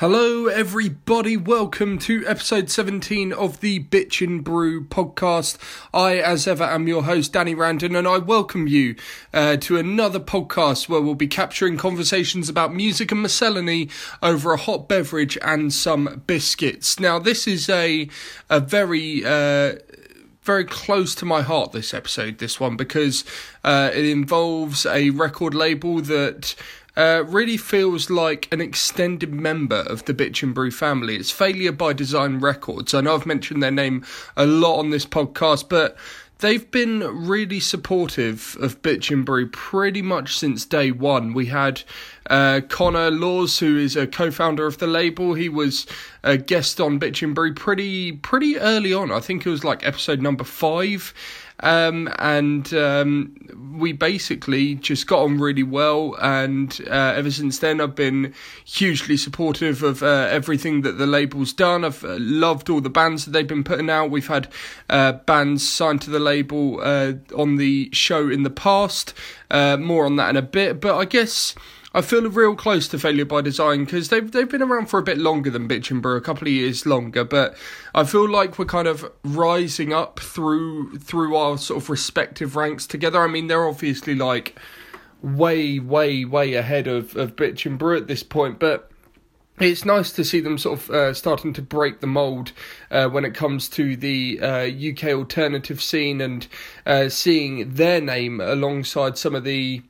Hello, everybody. Welcome to episode 17 of the Bitchin' Brew podcast. I, as ever, am your host, Danny Randon, and I welcome you uh, to another podcast where we'll be capturing conversations about music and miscellany over a hot beverage and some biscuits. Now, this is a, a very. Uh, very close to my heart this episode this one because uh, it involves a record label that uh, really feels like an extended member of the Bitchin' Brew family. It's Failure by Design Records. I know I've mentioned their name a lot on this podcast, but they've been really supportive of Bitchin' Brew pretty much since day one. We had uh, Connor Laws, who is a co-founder of the label. He was a guest on Bitchin' Brew pretty pretty early on. I think it was like episode number five. Um, and um, we basically just got on really well. And uh, ever since then, I've been hugely supportive of uh, everything that the label's done. I've uh, loved all the bands that they've been putting out. We've had uh, bands signed to the label uh, on the show in the past. Uh, more on that in a bit. But I guess. I feel real close to Failure by Design because they've they've been around for a bit longer than Bitchin' Brew, a couple of years longer. But I feel like we're kind of rising up through through our sort of respective ranks together. I mean, they're obviously like way, way, way ahead of of Brew at this point, but it's nice to see them sort of uh, starting to break the mold uh, when it comes to the uh, UK alternative scene and uh, seeing their name alongside some of the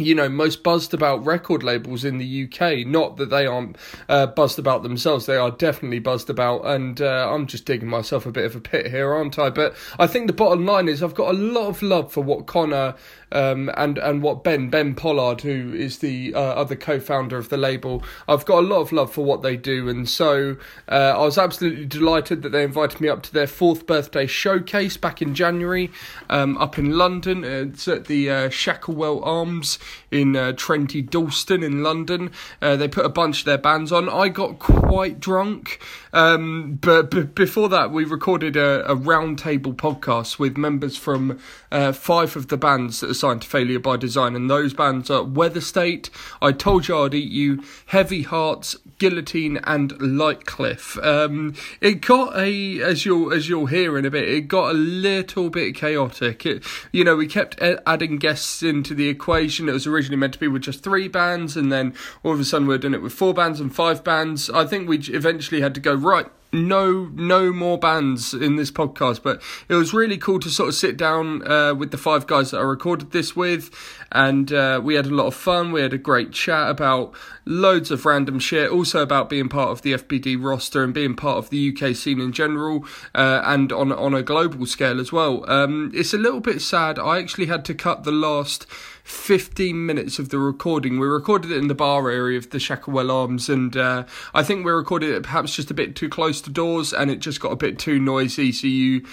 you know, most buzzed about record labels in the UK. Not that they aren't uh, buzzed about themselves, they are definitely buzzed about. And uh, I'm just digging myself a bit of a pit here, aren't I? But I think the bottom line is I've got a lot of love for what Connor um, and and what Ben Ben Pollard, who is the uh, other co-founder of the label, I've got a lot of love for what they do, and so uh, I was absolutely delighted that they invited me up to their fourth birthday showcase back in January, um, up in London. It's at the uh, Shacklewell Arms in uh, Dalston in London. Uh, they put a bunch of their bands on. I got quite drunk, um, but b- before that, we recorded a, a roundtable podcast with members from uh, five of the bands that are signed to Failure by Design, and those bands are Weather State, I Told You I'd Eat You, Heavy Hearts, Guillotine, and Lightcliffe. Um, it got a, as you'll as you'll hear in a bit, it got a little bit chaotic. It, you know, we kept adding guests into the equation. It was originally meant to be with just three bands, and then all of a sudden we're doing it with four bands and five bands. I think we eventually had to go right no no more bands in this podcast. But it was really cool to sort of sit down uh, with the five guys that i recorded this with and uh, we had a lot of fun. We had a great chat about loads of random shit also about being part of the fbd roster and being part of the uk scene in general uh, and on on a global scale as well. Um, it's a little bit sad. I actually had to cut the last 15 minutes of the recording. We recorded it in the bar area of the Shacklewell Arms, and uh, I think we recorded it perhaps just a bit too close to doors, and it just got a bit too noisy, so you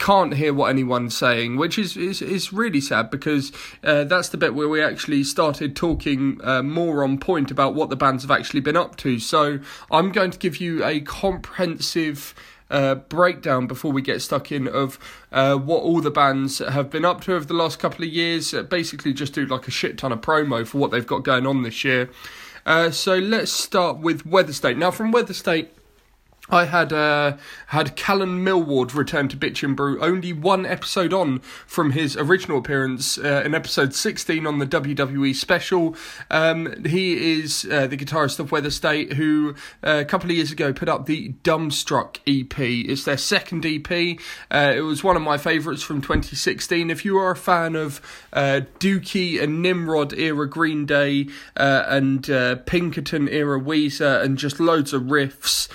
can't hear what anyone's saying, which is is, is really sad because uh, that's the bit where we actually started talking uh, more on point about what the bands have actually been up to. So I'm going to give you a comprehensive uh, breakdown before we get stuck in of uh, what all the bands have been up to over the last couple of years. Uh, basically, just do like a shit ton of promo for what they've got going on this year. Uh, so let's start with Weather State. Now, from Weather State, I had uh, had Callan Millward return to Bitchin' Brew only one episode on from his original appearance uh, in episode 16 on the WWE special. Um, he is uh, the guitarist of Weather State, who uh, a couple of years ago put up the Dumbstruck EP. It's their second EP. Uh, it was one of my favourites from 2016. If you are a fan of uh, Dookie and Nimrod era Green Day and Pinkerton era Weezer and just loads of riffs,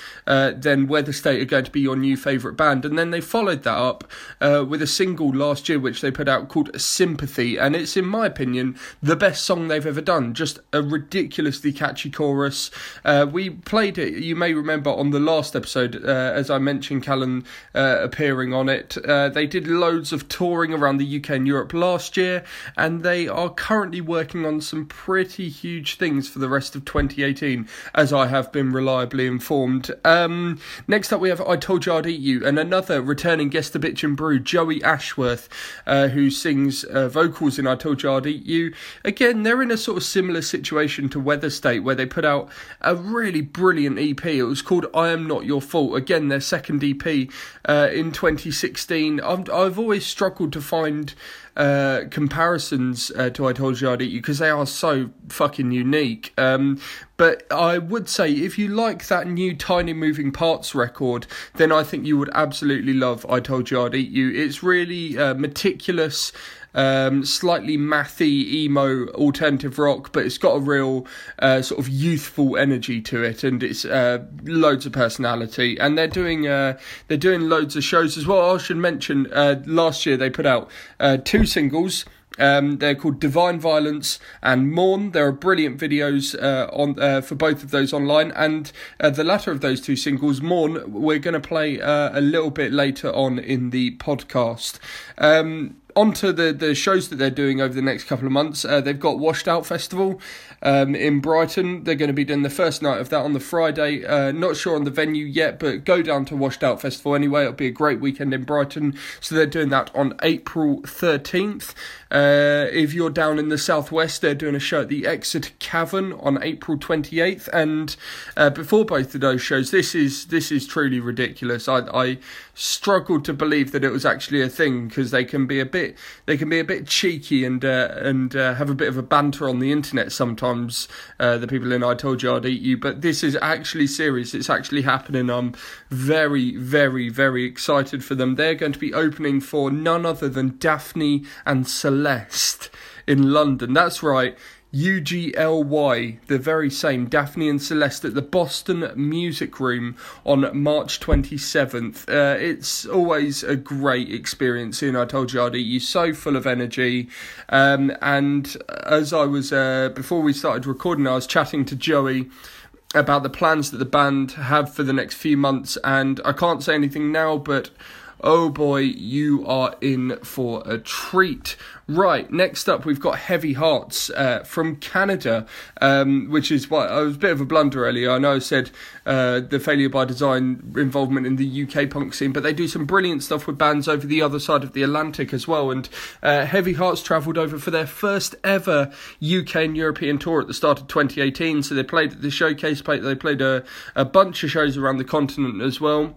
then Weather State are going to be your new favourite band. And then they followed that up uh, with a single last year, which they put out called Sympathy. And it's, in my opinion, the best song they've ever done. Just a ridiculously catchy chorus. Uh, we played it, you may remember, on the last episode, uh, as I mentioned, Callan uh, appearing on it. Uh, they did loads of touring around the UK and Europe last year, and they are currently working on some pretty huge things for the rest of 2018, as I have been reliably informed. Um, Next up, we have I Told You I'd Eat You, and another returning guest to Bitchin' Brew, Joey Ashworth, uh, who sings uh, vocals in I Told You I'd Eat You. Again, they're in a sort of similar situation to Weather State, where they put out a really brilliant EP. It was called I Am Not Your Fault. Again, their second EP uh, in 2016. i I've always struggled to find uh, comparisons uh, to I Told You I'd Eat You because they are so fucking unique. Um, but I would say if you like that new Tiny Moving Parts record, then I think you would absolutely love I Told You I'd Eat You. It's really uh, meticulous um, slightly mathy emo alternative rock, but it's got a real uh, sort of youthful energy to it, and it's uh, loads of personality. And they're doing uh, they're doing loads of shows as well. I should mention uh, last year they put out uh, two singles. Um, they're called Divine Violence and Mourn. There are brilliant videos uh, on uh, for both of those online, and uh, the latter of those two singles, Mourn, we're going to play uh, a little bit later on in the podcast. Um, onto the, the shows that they're doing over the next couple of months. Uh, they've got Washed Out Festival um, in Brighton. They're going to be doing the first night of that on the Friday. Uh, not sure on the venue yet, but go down to Washed Out Festival anyway. It'll be a great weekend in Brighton. So they're doing that on April 13th. Uh, if you're down in the southwest, they're doing a show at the Exeter Cavern on April 28th. And uh, before both of those shows, this is this is truly ridiculous. I, I struggled to believe that it was actually a thing because they can be a bit they can be a bit cheeky and uh, and uh, have a bit of a banter on the internet sometimes. Uh, the people in I told you I'd eat you, but this is actually serious. It's actually happening. I'm very very very excited for them. They're going to be opening for none other than Daphne and Celeste in London. That's right. UGLY, the very same, Daphne and Celeste at the Boston Music Room on March 27th. Uh, it's always a great experience And I Told You I'd Eat You, so full of energy. Um, and as I was, uh, before we started recording, I was chatting to Joey about the plans that the band have for the next few months, and I can't say anything now, but oh boy, you are in for a treat. Right, next up, we've got Heavy Hearts uh, from Canada, um, which is what I was a bit of a blunder earlier. I know I said uh, the Failure by Design involvement in the UK punk scene, but they do some brilliant stuff with bands over the other side of the Atlantic as well. And uh, Heavy Hearts travelled over for their first ever UK and European tour at the start of 2018. So they played at the Showcase, they played a, a bunch of shows around the continent as well.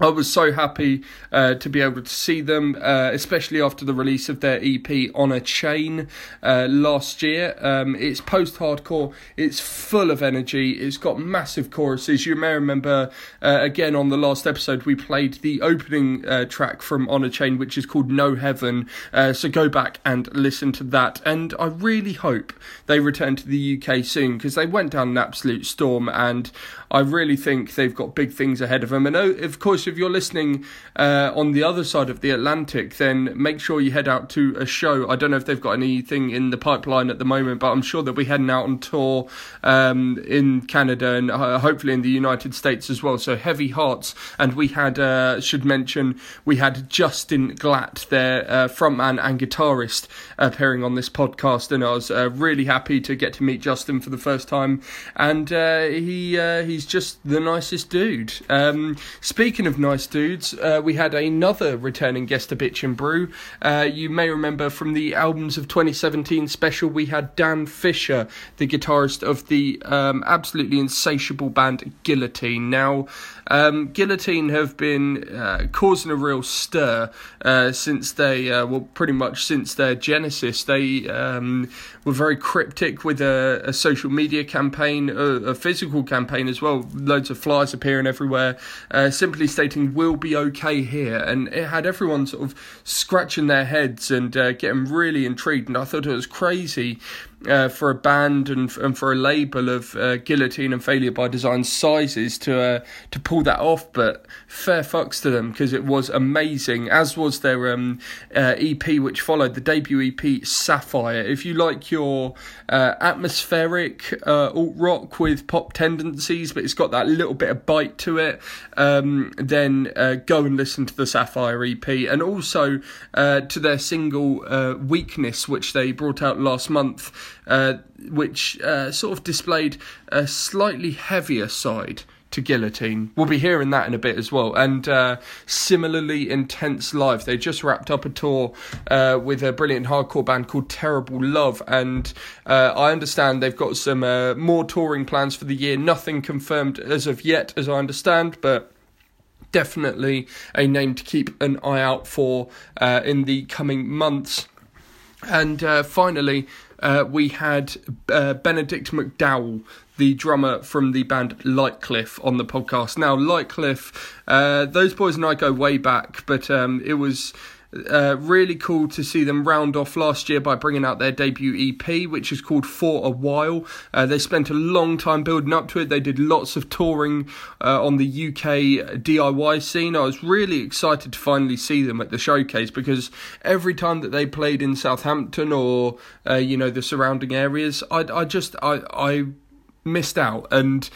I was so happy uh, to be able to see them, uh, especially after the release of their EP On a Chain uh, last year. Um, it's post hardcore, it's full of energy, it's got massive choruses. You may remember, uh, again, on the last episode, we played the opening uh, track from On a Chain, which is called No Heaven. Uh, so go back and listen to that. And I really hope they return to the UK soon because they went down an absolute storm, and I really think they've got big things ahead of them. And oh, of course, if you're listening uh, on the other side of the Atlantic, then make sure you head out to a show. I don't know if they've got anything in the pipeline at the moment, but I'm sure they'll be heading out on tour um, in Canada and uh, hopefully in the United States as well. So heavy hearts, and we had uh, should mention we had Justin Glatt, their uh, frontman and guitarist, appearing on this podcast, and I was uh, really happy to get to meet Justin for the first time, and uh, he he's just the nicest dude. Um, speaking of of nice dudes, uh, we had another returning guest to Bitchin' Brew. Uh, you may remember from the albums of 2017 special, we had Dan Fisher, the guitarist of the um, absolutely insatiable band Guillotine. Now, um, Guillotine have been uh, causing a real stir uh, since they, uh, well, pretty much since their genesis. They um, were very cryptic with a, a social media campaign, a, a, physical campaign as well. Loads of flyers appearing everywhere, uh, simply stating "We'll be okay here," and it had everyone sort of scratching their heads and uh, getting really intrigued. And I thought it was crazy uh, for a band and, and for a label of uh, Guillotine and Failure by Design sizes to uh, to pull that off. But fair fucks to them because it was amazing, as was their um, uh, EP which followed the debut EP Sapphire. If you like your uh, atmospheric uh, alt rock with pop tendencies, but it's got that little bit of bite to it, um, then go and listen to the Sapphire EP and also to their single Weakness, which they brought out last month uh, which uh, sort of displayed a slightly heavier side to Guillotine. We'll be hearing that in a bit as well. And uh, similarly intense live. They just wrapped up a tour uh, with a brilliant hardcore band called Terrible Love. And uh, I understand they've got some uh, more touring plans for the year. Nothing confirmed as of yet, as I understand, but definitely a name to keep an eye out for uh, in the coming months. And uh, finally, uh, we had uh, Benedict McDowell, the drummer from the band Lightcliffe, on the podcast. Now, Lightcliffe, uh, those boys and I go way back, but um, it was uh, really cool to see them round off last year by bringing out their debut EP, which is called For a While. Uh, they spent a long time building up to it. They did lots of touring uh, on the UK DIY scene. I was really excited to finally see them at the showcase because every time that they played in Southampton or uh, you know the surrounding areas, I, I just I I missed out and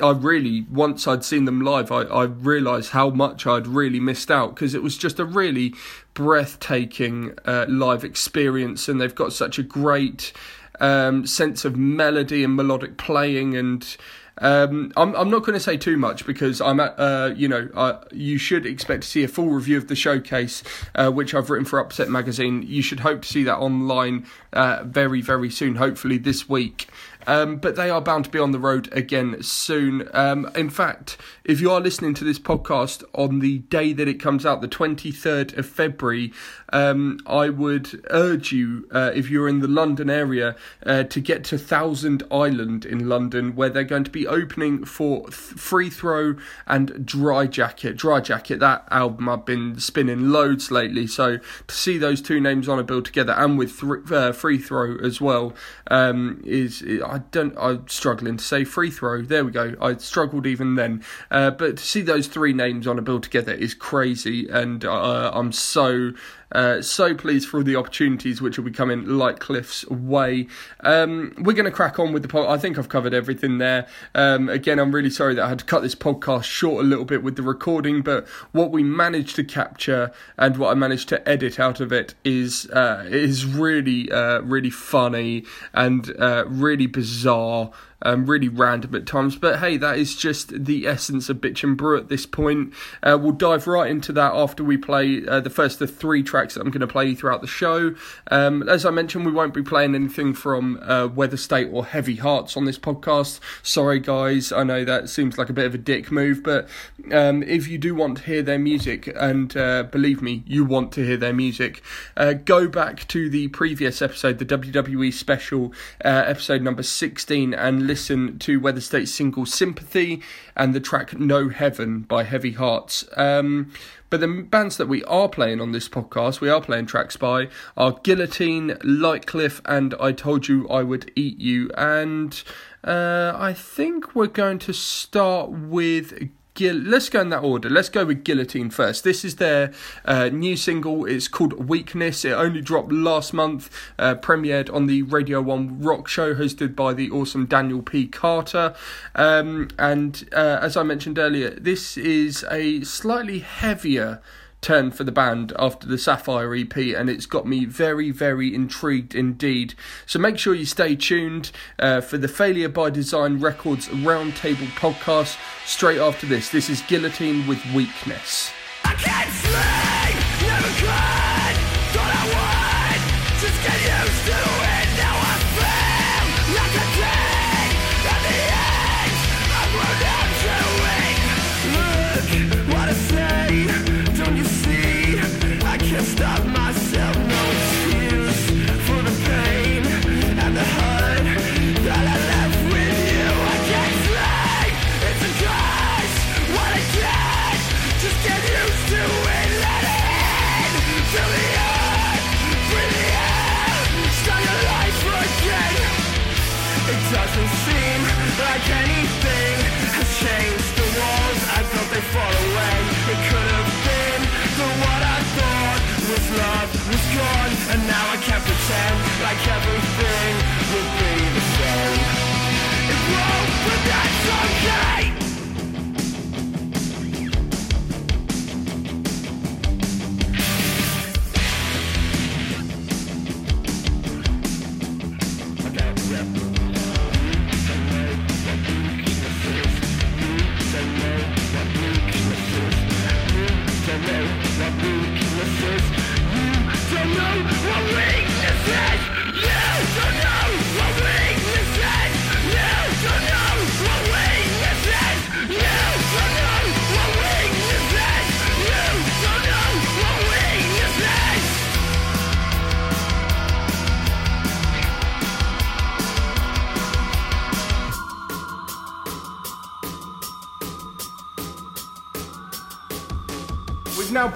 I really once I'd seen them live, I, I realised how much I'd really missed out because it was just a really breathtaking uh, live experience, and they've got such a great um, sense of melody and melodic playing and. Um, I'm I'm not going to say too much because I'm at uh, you know uh, you should expect to see a full review of the showcase uh, which I've written for Upset Magazine. You should hope to see that online uh, very very soon, hopefully this week. Um, but they are bound to be on the road again soon. Um, in fact, if you are listening to this podcast on the day that it comes out, the 23rd of February, um, I would urge you, uh, if you're in the London area, uh, to get to Thousand Island in London, where they're going to be opening for th- Free Throw and Dry Jacket. Dry Jacket, that album I've been spinning loads lately, so to see those two names on a bill together and with th- uh, Free Throw as well um, is. I don't. I'm struggling to say free throw. There we go. I struggled even then. Uh, but to see those three names on a bill together is crazy, and uh, I'm so uh, so pleased for all the opportunities which will be coming Lightcliffe's way. Um, we're going to crack on with the pod. I think I've covered everything there. Um, again, I'm really sorry that I had to cut this podcast short a little bit with the recording, but what we managed to capture and what I managed to edit out of it is uh, is really uh, really funny and uh, really bizarre um, really random at times. But hey, that is just the essence of Bitchin' Brew at this point. Uh, we'll dive right into that after we play uh, the first of three tracks that I'm going to play throughout the show. Um, as I mentioned, we won't be playing anything from uh, Weather State or Heavy Hearts on this podcast. Sorry, guys, I know that seems like a bit of a dick move, but um, if you do want to hear their music, and uh, believe me, you want to hear their music, uh, go back to the previous episode, the WWE special, uh, episode number 16, and listen to Weather State's single Sympathy and the track No Heaven by Heavy Hearts. Um, but the bands that we are playing on this podcast, we are playing tracks by, are Guillotine, Lightcliffe, and I Told You I Would Eat You. And uh, I think we're going to start with let's go in that order. Let's go with Guillotine first. This is their uh, new single. It's called Weakness. It only dropped last month, uh, premiered on the Radio 1 Rock Show hosted by the awesome Daniel P. Carter. Um, and uh, as I mentioned earlier, this is a slightly heavier turn for the band after the Sapphire EP, and it's got me very, very intrigued indeed. So make sure you stay tuned uh, for the Failure by Design Records Roundtable podcast straight after this. This is Guillotine with Weakness.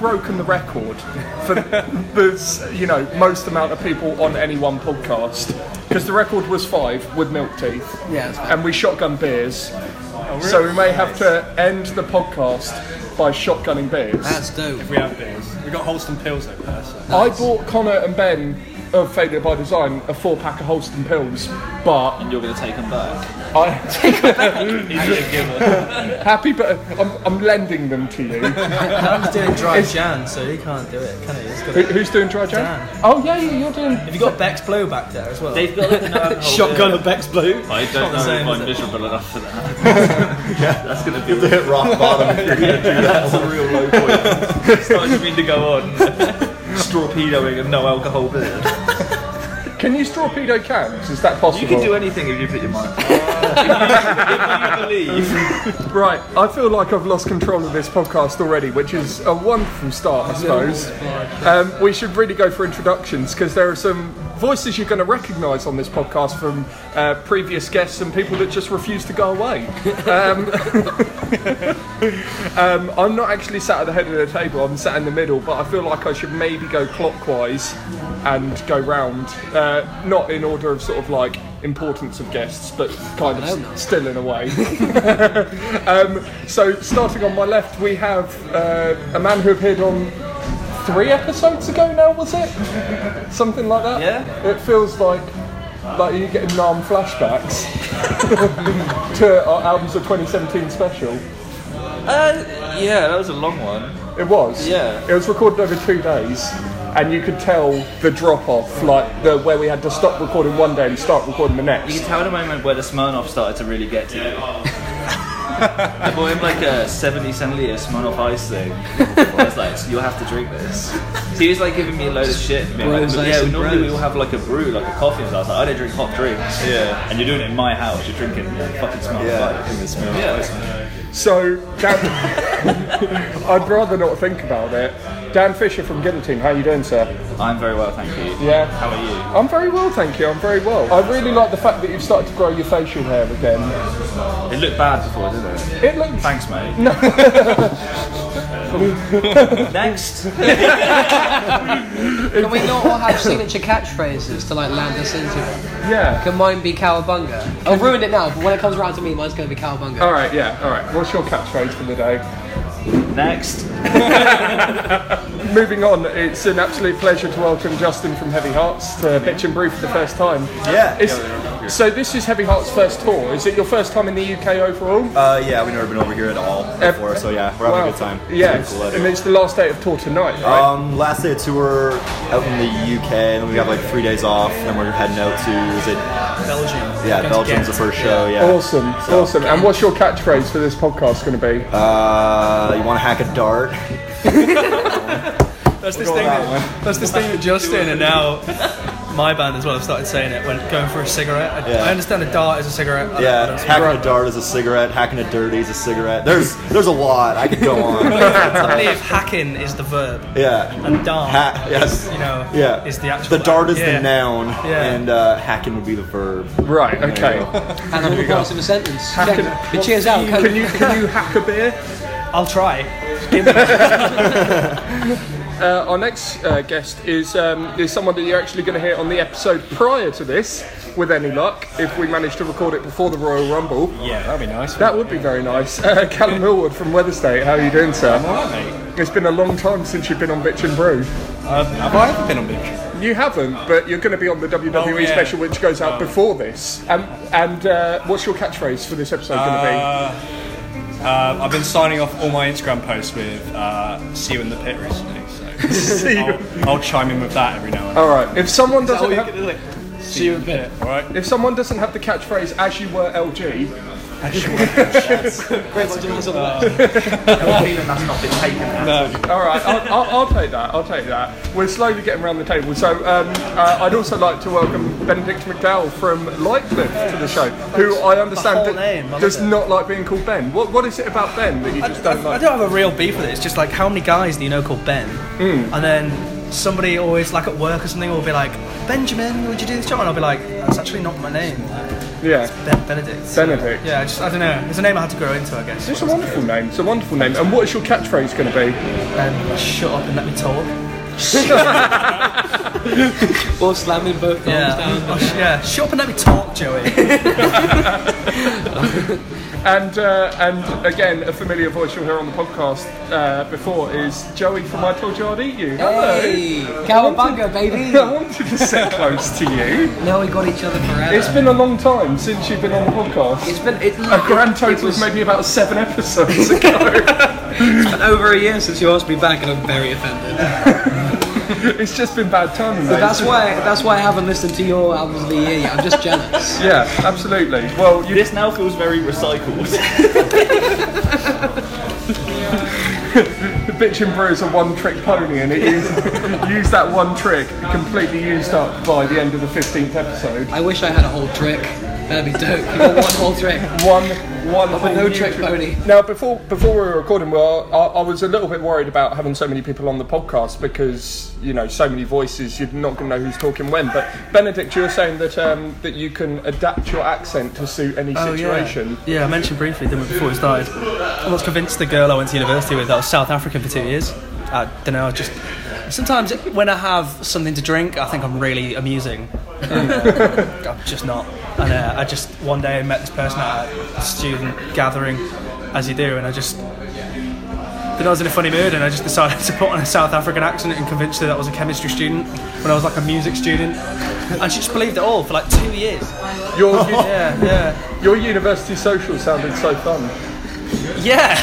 Broken the record for the you know most amount of people on any one podcast because the record was five with milk teeth. Yeah, that's fair. and we shotgun beers. Oh, so we may have to end the podcast by shotgunning beers. That's dope. We have beers. We got Holsten Pils over there. So. I bought Connor and Ben of Failure by Design a four pack of Holsten Pils, but You're going to take them back. I He's a giver. happy, but I'm, I'm lending them to you. Dan's doing dry Jan, so he can't do it, can he? He's got Who, who's doing dry jam? Dan. Oh yeah, yeah, you're doing. Have you got Beck's Blue back there as well? They've got like a no alcohol Shotgun beer. of Beck's Blue? I don't know the same, if is I'm it? miserable enough for that. yeah, that's going to be to hit rock bottom if you're gonna do that. that's a real low point. Starting me to go on. Strawpedoing and no alcohol beer. Can you torpedo cans? Is that possible? You can do anything if you put your mind. if you believe. Right, I feel like I've lost control of this podcast already, which is a wonderful start, I suppose. Um, we should really go for introductions because there are some voices you're going to recognise on this podcast from uh, previous guests and people that just refuse to go away. Um, um, I'm not actually sat at the head of the table, I'm sat in the middle, but I feel like I should maybe go clockwise and go round, uh, not in order of sort of like importance of guests, but kind of still in a way. Um, so, starting on my left, we have uh, a man who appeared on three episodes ago now, was it? Something like that? Yeah. It feels like like you're getting Nam flashbacks to our albums of 2017 special. Uh, yeah, that was a long one. It was. Yeah. It was recorded over two days, and you could tell the drop off, like the where we had to stop recording one day and start recording the next. You next. can tell the moment where the Smirnoff started to really get to you. I bought him like a 70 centiliter Smirnoff ice thing. I was like, you'll have to drink this. So he was like giving me a load of shit. being like, but yeah, normally we will have like a brew, like a coffee and. I was like, I don't drink hot drinks. Yeah. And you're doing it in my house. You're drinking you know, fucking Smirnoff Yeah, ice. in. Yeah. So, Dan, I'd rather not think about it. Dan Fisher from Guillotine, how are you doing, sir? I'm very well, thank you. Yeah. How are you? I'm very well, thank you. I'm very well. I really like the fact that you've started to grow your facial hair again. It looked bad before, didn't it? It looks. Thanks, mate. Next. Can we not all have signature catchphrases to like land us into it? Yeah. Can mine be cowabunga? I've ruined it now, but when it comes around to me, mine's going to be cowabunga. All right. Yeah. All right. What's your catchphrase for the day? Next. Moving on, it's an absolute pleasure to welcome Justin from Heavy Hearts to Bitchin' Brew for the first time. Yeah. Is, so this is Heavy Hearts' first tour. Is it your first time in the UK overall? Uh, yeah, we've never been over here at all before, so yeah, we're having Wow. a good time. It's Yes, really cool and it's the last day of tour tonight, right? Um, last day of tour out in the UK, and then we have like three days off, and we're heading out to is it? Belgium. Yeah, Belgium's the first show. Yeah. awesome, So- awesome. And what's your catchphrase for this podcast going to be? Uh, you want to hack a dart? That's this thing. That, that's this thing that Justin and now my band as well have started saying it when going for a cigarette. I, Yeah. I understand a dart is a cigarette. I Yeah, don't- hacking a dart is a cigarette. Hacking a dirty is a cigarette. There's there's a lot. I could go on. I believe hacking is the verb Yeah. and dart. Ha- yes. You know, Yeah. is the actual. The dart is yeah. the noun, Yeah. and uh, hacking would be the verb. Right. Okay. And all the parts of a sentence. Hacking- But cheers out. Can you can you hack a beer? I'll try. Uh, our next uh, guest is um, is someone that you're actually going to hear on the episode prior to this, with any luck, if we manage to record it before the Royal Rumble. Yeah, that'd be nice. That would be very nice. Uh, Callum Millward from Weatherstate, how are you doing, sir? I'm alright, mate. It's been a long time since you've been on Bitchin' Brew. Um, have I ever been on Bitch? You haven't, but you're going to be on the WWE Oh, yeah. special, which goes out before this. Um, and uh, what's your catchphrase for this episode going to Uh, I've been signing off all my Instagram posts with uh, "See you in the pit" recently, so See you. I'll, I'll chime in with that every now and be? All right. If someone doesn't have, can do it. See you in the pit, all right? if someone doesn't have the catchphrase "as you were LG," feeling that's not been taken out. All right, I'll, I'll, I'll take that. I'll take that. We're slowly getting around the table. So um, uh, I'd also like to welcome Benedict McDowell from Lightcliffe to the show, who I understand whole that name, I does it. not like being called Ben. What What is it about Ben that you just I, don't I like? I don't have a real beef with it. It's just like how many guys do you know called Ben? Hmm. And then somebody always like at work or something will be like, Benjamin, would you do this job? And I'll be like, that's actually not my name. Yeah. Ben- Benedict. Benedict. Yeah, I just I don't know. It's a name I had to grow into, I guess. It's a wonderful name. It's a wonderful name. And what is your catchphrase going to be? Um, shut up and let me talk. Or slamming both thumbs Yeah. down. Oh, sh- yeah. Shut up and let me talk, Joey. And uh, and again, a familiar voice you'll hear on the podcast uh, before is Joey from I Told You I'd Eat You. Hello. Hey, Cowabunga, baby. I wanted to sit close to you. Now we got each other forever. It's been a long time since you've been on the podcast. It's been it, a grand total was of maybe about seven episodes ago. It's been over a year since you asked me back, and I'm very offended. it's just been bad timing. But that's why that's why I haven't listened to your albums of the year yet. I'm just jealous. Yeah, absolutely. Well, you This now feels very recycled. The Bitchin' Brew is a one-trick pony, and it is used that one trick completely used up by the end of the fifteenth episode. I wish I had a whole trick. That'd be dope. You got one whole trick. One, one. But whole no new trick trick. pony. Now, before before we were recording, well, I, I was a little bit worried about having so many people on the podcast because you know so many voices. You're not going to know who's talking when. But Benedict, you were saying that um, that you can adapt your accent to suit any situation. Oh, Yeah. yeah, I mentioned briefly didn't we, before we started. I was convinced the girl I went to university with that was South African for two years. I don't know, I just sometimes when I have something to drink, I think I'm really amusing. I'm just not. And uh, I just one day I met this person at a student gathering, as you do, and I just. Then I was in a funny mood and I just decided to put on a South African accent and convince her that I was a chemistry student when I was like a music student. And she just believed it all for like two years. Your Yeah, yeah. your university social sounded so fun. Yeah,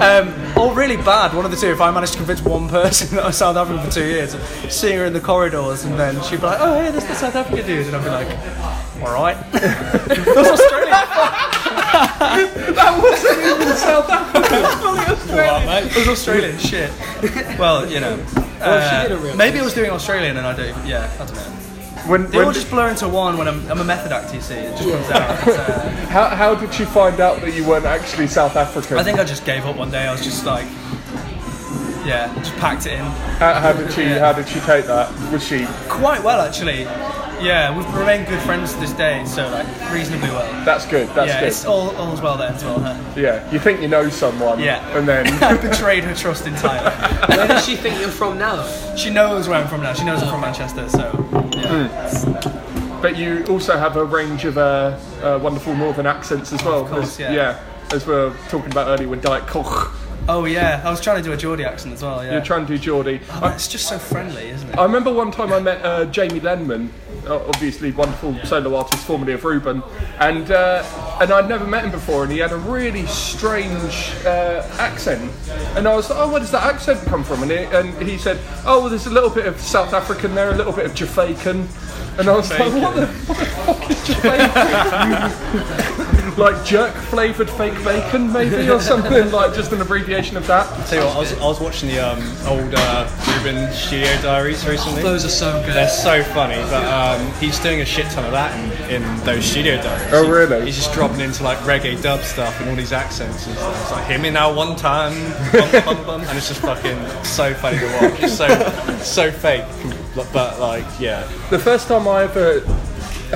um, or really bad. One of the two. If I managed to convince one person that I was South African for two years, seeing her in the corridors, and then she'd be like, "Oh, hey, this is the South African dude," and I'd be like, "All right." that's Australian. That wasn't even South Africa. It was Australian shit. Well, you know. Well, if she uh, did a real maybe it was doing Australian, and I don't. Even, yeah, I don't know. When, They when all just blur into one when I'm, I'm a method actor. You see, it just comes out. Uh, how, how did she find out that you weren't actually South African? I think I just gave up one day. I was just like, yeah, just packed it in. How, how did she How did she take that? Was she Quite well, actually. Yeah, we've remained good friends to this day, so like reasonably well. That's good. That's yeah, good. it's all all's well there as well, huh? Yeah, you think you know someone, Yeah. and then I betrayed her trust entirely. Where does she think you're from now? she knows where I'm from now. She knows I'm from Manchester, so but you also have a range of uh, uh, wonderful northern accents as well. Of course, as, yeah. as we were talking about earlier with Diet Koch. Oh yeah, I was trying to do a Geordie accent as well. Yeah, You're trying to do Geordie. Oh, it's just so friendly, isn't it? I remember one time I met uh, Jamie Lenman, obviously wonderful solo artist, formerly of Reuben, and uh, and I'd never met him before, and he had a really strange uh, accent, and I was like, oh, where does that accent come from? And he, and he said, oh, well, there's a little bit of South African there, a little bit of Jamaican, and I was like, what the, what the fuck is Jamaican? like jerk flavoured fake bacon, maybe, or something like just an abbreviation of that. Tell you what, I was, I was watching the um, old uh, Reuben Studio Diaries recently. Those are so good. They're so funny, but um, he's doing a shit ton of that in, in those studio diaries. Oh, really? He's just dropping into like reggae dub stuff and all these accents and stuff. It's like, hear me now one time, bum, bum, bum, and it's just fucking so funny to watch. It's so, so fake, but like, yeah. The first time I ever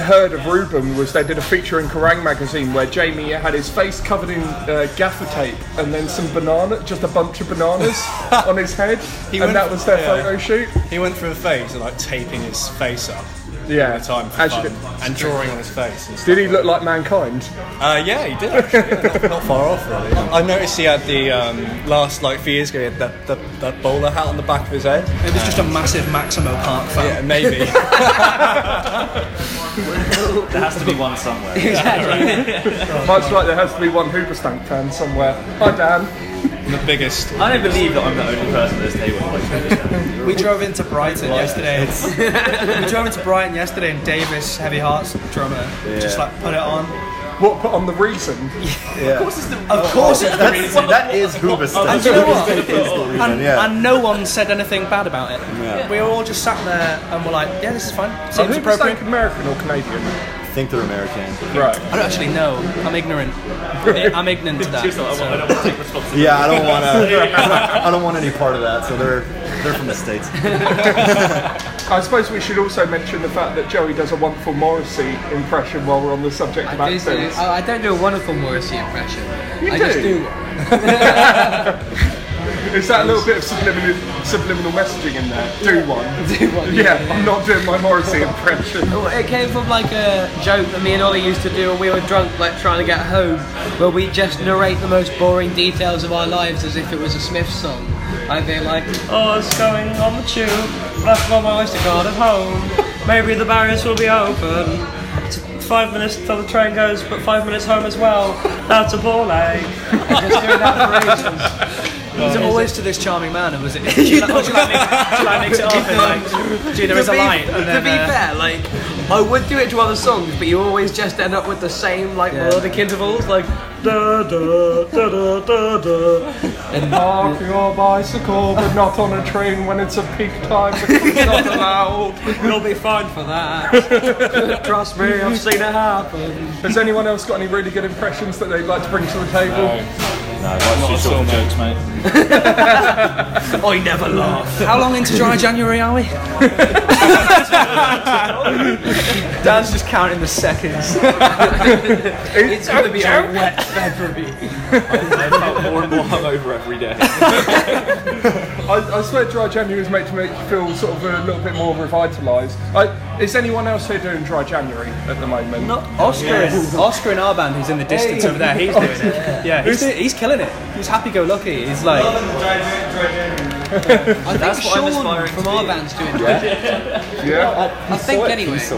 heard of Reuben was they did a feature in Kerrang magazine where Jamie had his face covered in uh, gaffer tape and then some banana, just a bunch of bananas on his head, He and went- that was their yeah. photo shoot. He went through a phase of like taping his face up Yeah, all the time for Actually, fun and drawing on his face. And. Did he look like mankind? Uh, yeah, he did. Actually. Yeah, not, not far off, really. I noticed he had the um, last like few years ago. He had that, that, that bowler hat on the back of his head. It was just a massive Maximo Park fan. Yeah, maybe. There has to be one somewhere. Exactly. Much like there has to be one Hoobastank fan somewhere. Hi Dan. The biggest. I don't believe that I'm the only person at this table who likes Hoobastank. We drove into Brighton yesterday. we drove into Brighton yesterday, and Davis, Heavy Hearts drummer, just like put it on. What put on the reason? Yeah. Of course, it's the reason. That is Hoobastank. And you know what? Is And, yeah. and no one said anything bad about it. Yeah. We were all just sat there and were like, "Yeah, this is fine. Are Seems appropriate." Hoobastank American or Canadian? I think they're American. Right. I don't actually know. I'm ignorant. I'm ignorant to that. Seriously, I so- don't want to take responsibility. Yeah, I don't want to. I don't want any part of that. So they're they're from the states. I suppose we should also mention the fact that Joey does a wonderful Morrissey impression while we're on the subject of I do, do, accents. I oh, I don't do a wonderful Morrissey impression. You I just do? do one. Is that little bit of subliminal, subliminal messaging in there? Do one. Do one. Yeah, I'm not doing my Morrissey impression. Well, It came from like a joke that me and Ollie used to do when we were drunk, like trying to get home, where we just narrate the most boring details of our lives as if it was a Smith song. I'd be like, oh, it's going on the tube, left my Oyster card at home, maybe the barriers will be open. It's Five minutes till the train goes, but five minutes home as well. That's a ball ache. Just doing that for ages. Was it always to this charming man, or was it? Did you like, or did you like, mix, did you like mix it up and like, gee, there is a to be, light, and to then be uh, fair, like I would do it to other songs, but you always just end up with the same like melodic intervals, like da da da da da da. And Park your bicycle, but not on a train when it's a peak time because it's not allowed. You'll be fine for that. Trust me, I've seen it happen. Has anyone else got any really good impressions that they'd like to bring to the table? No, that's just all jokes, mate. I never laugh. How long into dry January are we? Dan's just counting the seconds. It's gonna be a wet February. I felt more and more hungover every day. I, I swear dry January is meant to make you feel sort of a little bit more revitalised. Is anyone else here doing dry January at the moment? Not Oscar, in, Oscar in our band, who's in the distance over there, he's doing it. Yeah, he's, doing, he's killing it. He's happy-go-lucky. He's like, I think That's what I'm Sean aspiring from to our be. band's doing it. Yeah. I think anyway. so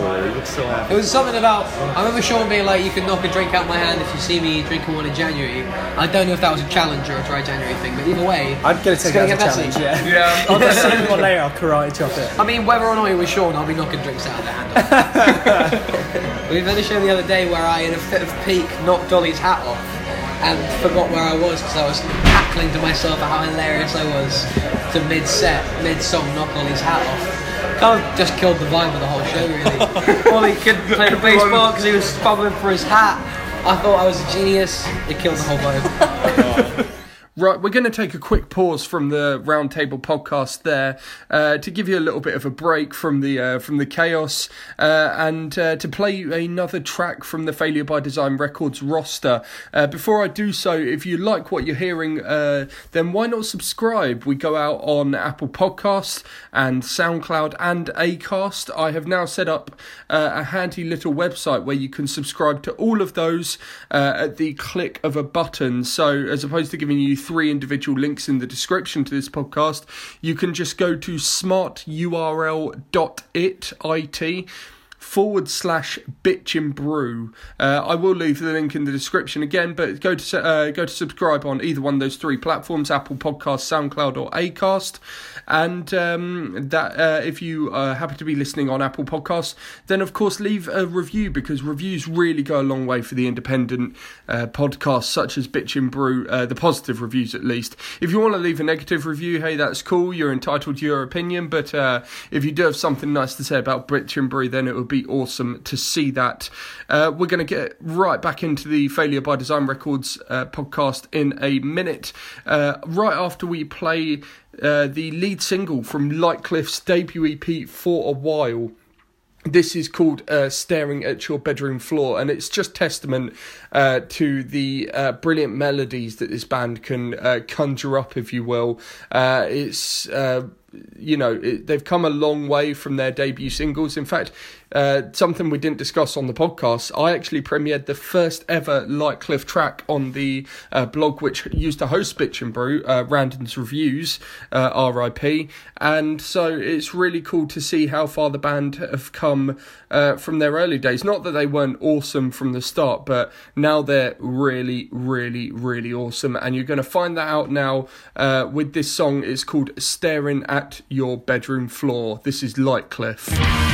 It was something about. I remember Sean being like, "You can knock a drink out my hand if you see me drinking one in January." I don't know if that was a challenge or a dry January thing, but either way, I'd get to take gonna it as a get challenge. messy. Yeah. Yeah. I'll get something on later. I'll karate chop it. I mean, whether or not it was Sean, I'll be knocking drinks out of their hand. we had a show the other day where I, in a fit of pique, knocked Ollie's hat off and forgot where I was because I was cackling to myself at how hilarious I was to mid-set, mid-song knock Ollie's hat off. Kind of just killed the vibe of the whole show, really. Ollie couldn't play the baseball because he was fumbling for his hat. I thought I was a genius. It killed the whole vibe. Oh, Right, we're going to take a quick pause from the Roundtable podcast there uh, to give you a little bit of a break from the uh, from the chaos uh, and uh, to play another track from the Failure by Design Records roster. Uh, before I do so, if you like what you're hearing, then why not subscribe? We go out on Apple Podcasts and SoundCloud and Acast. I have now set up a handy little website where you can subscribe to all of those at the click of a button. So, as opposed to giving you three individual links in the description to this podcast, you can just go to smarturl.it, it forward slash bitch and brew. Uh, I will leave the link in the description again, but go to uh, go to subscribe on either one of those three platforms: Apple Podcasts, SoundCloud, or Acast. And um, that uh, if you uh, happen to be listening on Apple Podcasts, then of course leave a review because reviews really go a long way for the independent uh, podcasts such as Bitchin' Brew. Uh, the positive reviews, at least. If you want to leave a negative review, hey, that's cool. You're entitled to your opinion. But uh, if you do have something nice to say about Bitchin' Brew, then it would be awesome to see that. Uh, we're going to get right back into the Failure by Design Records uh, podcast in a minute. Right after we play uh, the lead single from Lightcliffe's debut EP for a while. This is called uh, Staring at Your Bedroom Floor, and it's just testament uh, to the uh, brilliant melodies that this band can uh, conjure up, if you will. It's. You know, it, they've come a long way from their debut singles. In fact, uh, something we didn't discuss on the podcast, I actually premiered the first ever Lightcliffe track on the uh, blog which used to host Bitchin' Brew, uh, Randon's Reviews, uh, RIP. And so it's really cool to see how far the band have come uh, from their early days. Not that they weren't awesome from the start, but now they're really, really, really awesome. And you're going to find that out now with this song. It's called Staring at Your Bedroom Floor. This is Lightcliffe.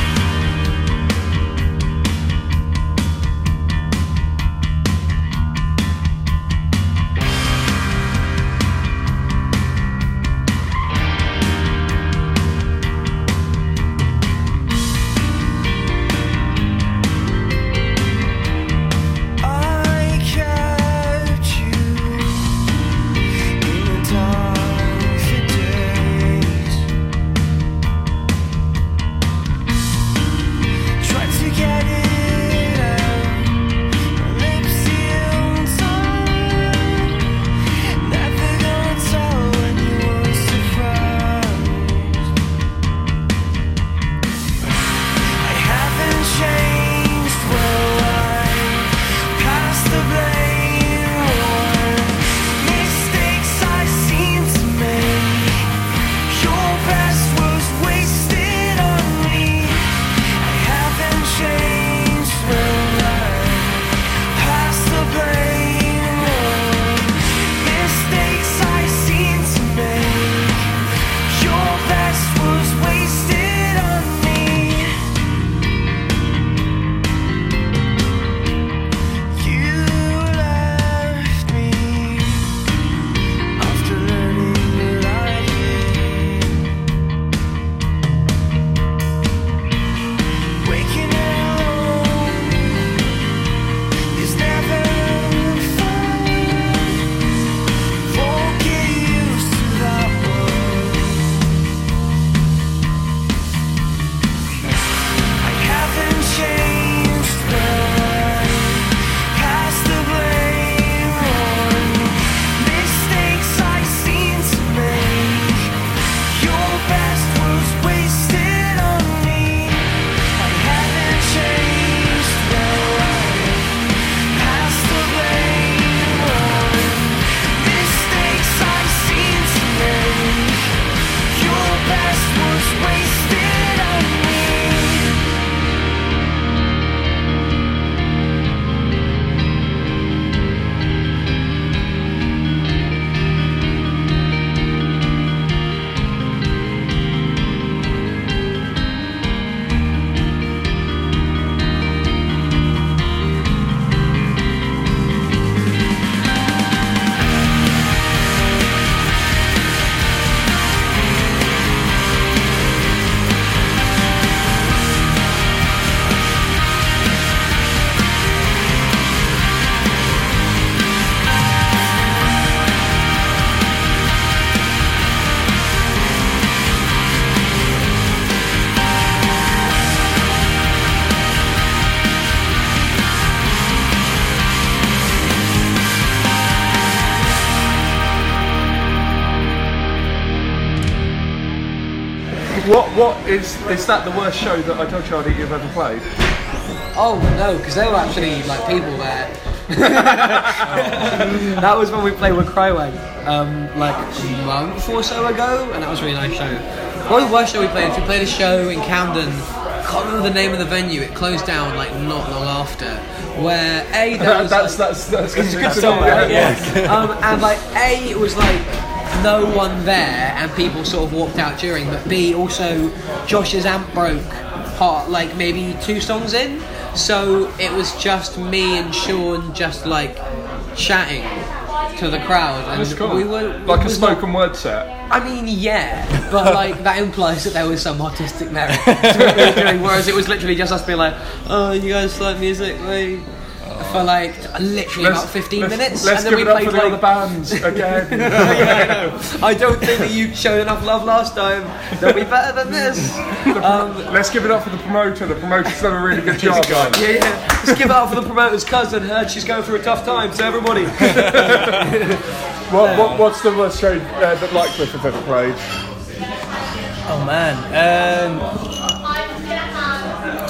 Is is that the worst show that I told Charlie you've ever played? Oh no, because there were actually like people there. that was when we played with Cryway, um, like a month or so ago, and that was a really nice show. Probably the worst show we played is we played a show in Camden. Can't remember the name of the venue. It closed down like not long after. Where a there was that's, like, that's that's it's good know, right? Yeah. um, and like A, it was like no one there, and people sort of walked out during. But B, also Josh's amp broke part like maybe two songs in, so it was just me and Sean just like chatting to the crowd, and That's cool. we were like a not- spoken word set. I mean, yeah, but like that implies that there was some artistic merit we doing, whereas it was literally just us being like, "Oh, you guys like music?" Like, for like literally about 15 let's- minutes, Let's and then give we it up played for the like other bands again. yeah, I know. I don't think that you showed enough love last time. They'll be better than this. Um, Let's give it up for the promoter. The promoter's done a really good job. yeah, yeah. Let's give it up for the promoter's cousin. Heard she's going through a tough time. So everybody. What, what, what's the worst show uh, that Lightcliffe have ever played? Oh man. Um, I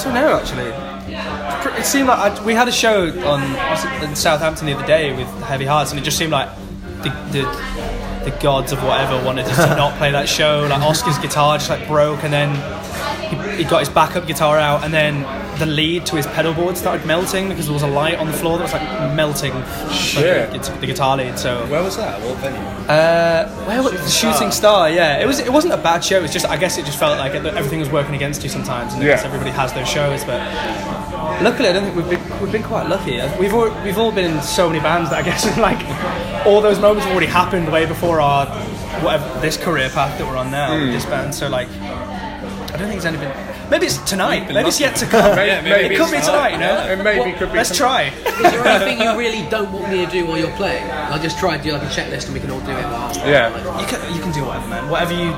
don't know actually. It seemed like I, we had a show on in Southampton the other day with Heavy Hearts, and it just seemed like the, the the gods of whatever wanted us to not play that show. Like Oscar's guitar just like broke, and then he, he got his backup guitar out, and then the lead to his pedal board started melting because there was a light on the floor that was like melting Shit. like, the, the guitar lead. So Where was that? What venue? uh, where was the shooting star? Yeah, it was. It wasn't a bad show. It's just I guess it just felt like it- everything was working against you sometimes, and I guess everybody has those shows. But luckily, I don't think we've been we've been quite lucky. We've all, we've all been in so many bands that I guess like all those moments have already happened way before our whatever this career path that we're on now with hmm. this band. So like, I don't think it's anything. Maybe it's tonight. Maybe it's yet to come. Maybe- it maybe could be tonight. You know. It maybe could be. Let's some- try. Is there anything you really don't want me to do while you're playing? I'll just try and do like a checklist and we can all do it. While Yeah. You can you can do whatever, man. Whatever you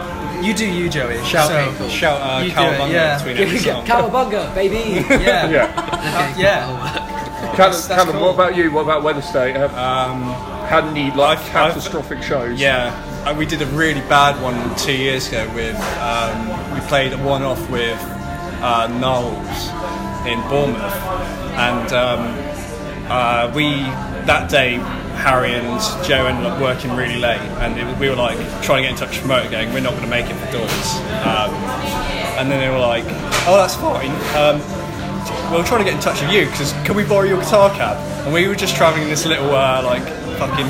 you do, you Joey. Shout, So- cool. shout uh, You do it, Cowabunga yeah. between. Cowabunga, baby. Yeah. Yeah. Okay, Yeah. cool. Callum, that's Callum, cool. what about you? What about Weather State? Have Um, had any like I've- I've- catastrophic shows? Yeah, uh, we did a really bad one two years ago with, um, we played a one off with uh, Knowles in Bournemouth. And um, uh, we, that day, Harry and Joe ended up working really late. And it, we were like trying to get in touch with the promoter going, we're not going to make it for doors. Um, and then they were like, oh, that's fine. Um, we're trying to get in touch with you because can we borrow your guitar cab? And we were just traveling in this little uh, like fucking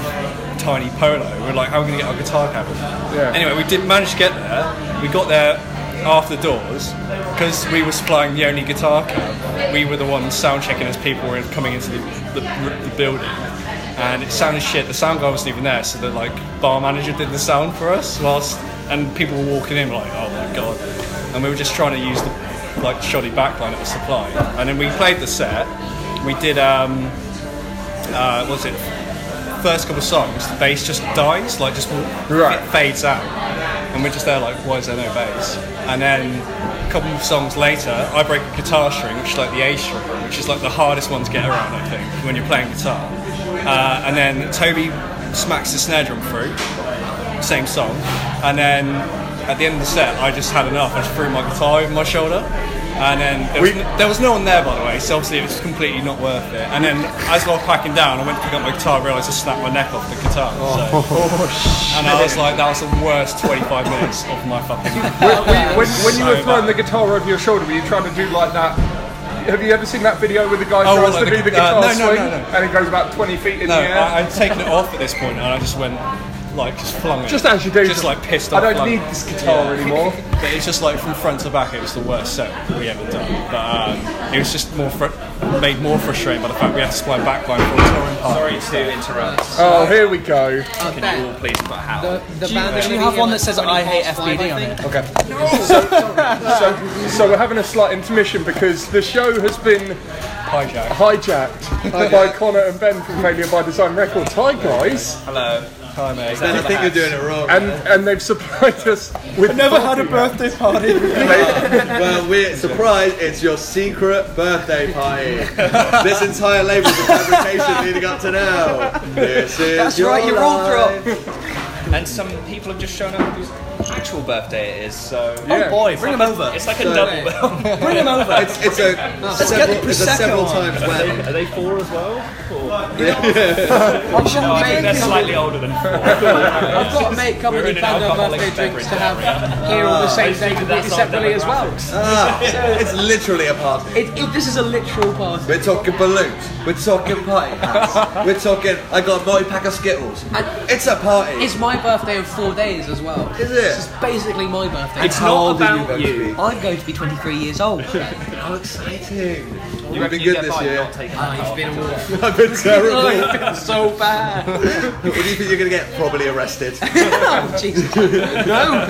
tiny polo. We were like, how are we going to get our guitar cab? Yeah. Anyway, we did manage to get there. We got there after doors because we were supplying the only guitar cab. We were the ones sound checking as people were coming into the, the, the building. And it sounded shit. The sound guy wasn't even there, so the like bar manager did the sound for us whilst, and people were walking in like, oh my god. And we were just trying to use the like shoddy backline that was supplied. And then we played the set. We did um, uh, what was it? First couple of songs, the bass just dies, like just Right. it fades out, and we're just there like, why is there no bass? And then a couple of songs later, I break a guitar string, which is like the A string, which is like the hardest one to get around, I think, when you're playing guitar. Uh, and then Toby smacks the snare drum through, same song, and then at the end of the set, I just had enough. I just threw my guitar over my shoulder, and then there was, We- n- there was no one there, by the way, so obviously it was completely not worth it. And then as I was packing down, I went to pick up my guitar, realised I snapped my neck off the guitar. So. and I was like, that was the worst 25 minutes of my fucking. When, when, when you were throwing bad. the guitar over your shoulder, were you trying to do like that? Have you ever seen that video where the guy Oh, tries to the do the uh, guitar no, no, swing no, no. and it goes about 20 feet in the air? I, I'd taken it off at this point, and I just went, like, just flung it. Just as you do. Just like pissed off. I don't need this guitar anymore. But it's just like from front to back, it was the worst set we ever done. But um, it was just more fr- made more frustrating by the fact we had to supply backline for a touring party. Sorry to interrupt. Oh, here we go. Can you all please put how? The, the Do you, band do you gonna have one that says I hate FBD on it? Okay. So, so, so we're having a slight intermission because the show has been Hijack. hijacked by Connor and Ben from Failure by Design Records. Hi guys, Hello. Hi, mate. I think you're doing it wrong. and and they've supplied us with. I've never had a party birthday party. well, we're surprised it's your secret birthday party. this entire label is a fabrication leading up to now. This is That's your right, you roll life. And some people have just shown up whose actual birthday it is. So Oh boy, bring them over. it's like a double bill. Bring them over. It's, it's a get several, the it's a Prosecco several on. times wedding. Are they four as well? I've got No, a I think they're slightly older than four. I've got a mate coming We're and in an found our alcoholic birthday drinks to beverage have here on the same day completely That's our separately as well. Ah, it's literally a party. It, it, this is a literal party. We're talking balloons. We're talking party hats. We're talking. I got a multi pack of Skittles. And It's a party. it's my birthday in four days as well. Is it? This is basically my birthday. It's How not old are you about going to you. be? I'm going to be 23 years old. How exciting! You You've been good this year. Not taking ah, Oh, you've been a wolf. I've been terrible. So bad. what do you think you're going to get? Probably arrested. oh, Jesus. No,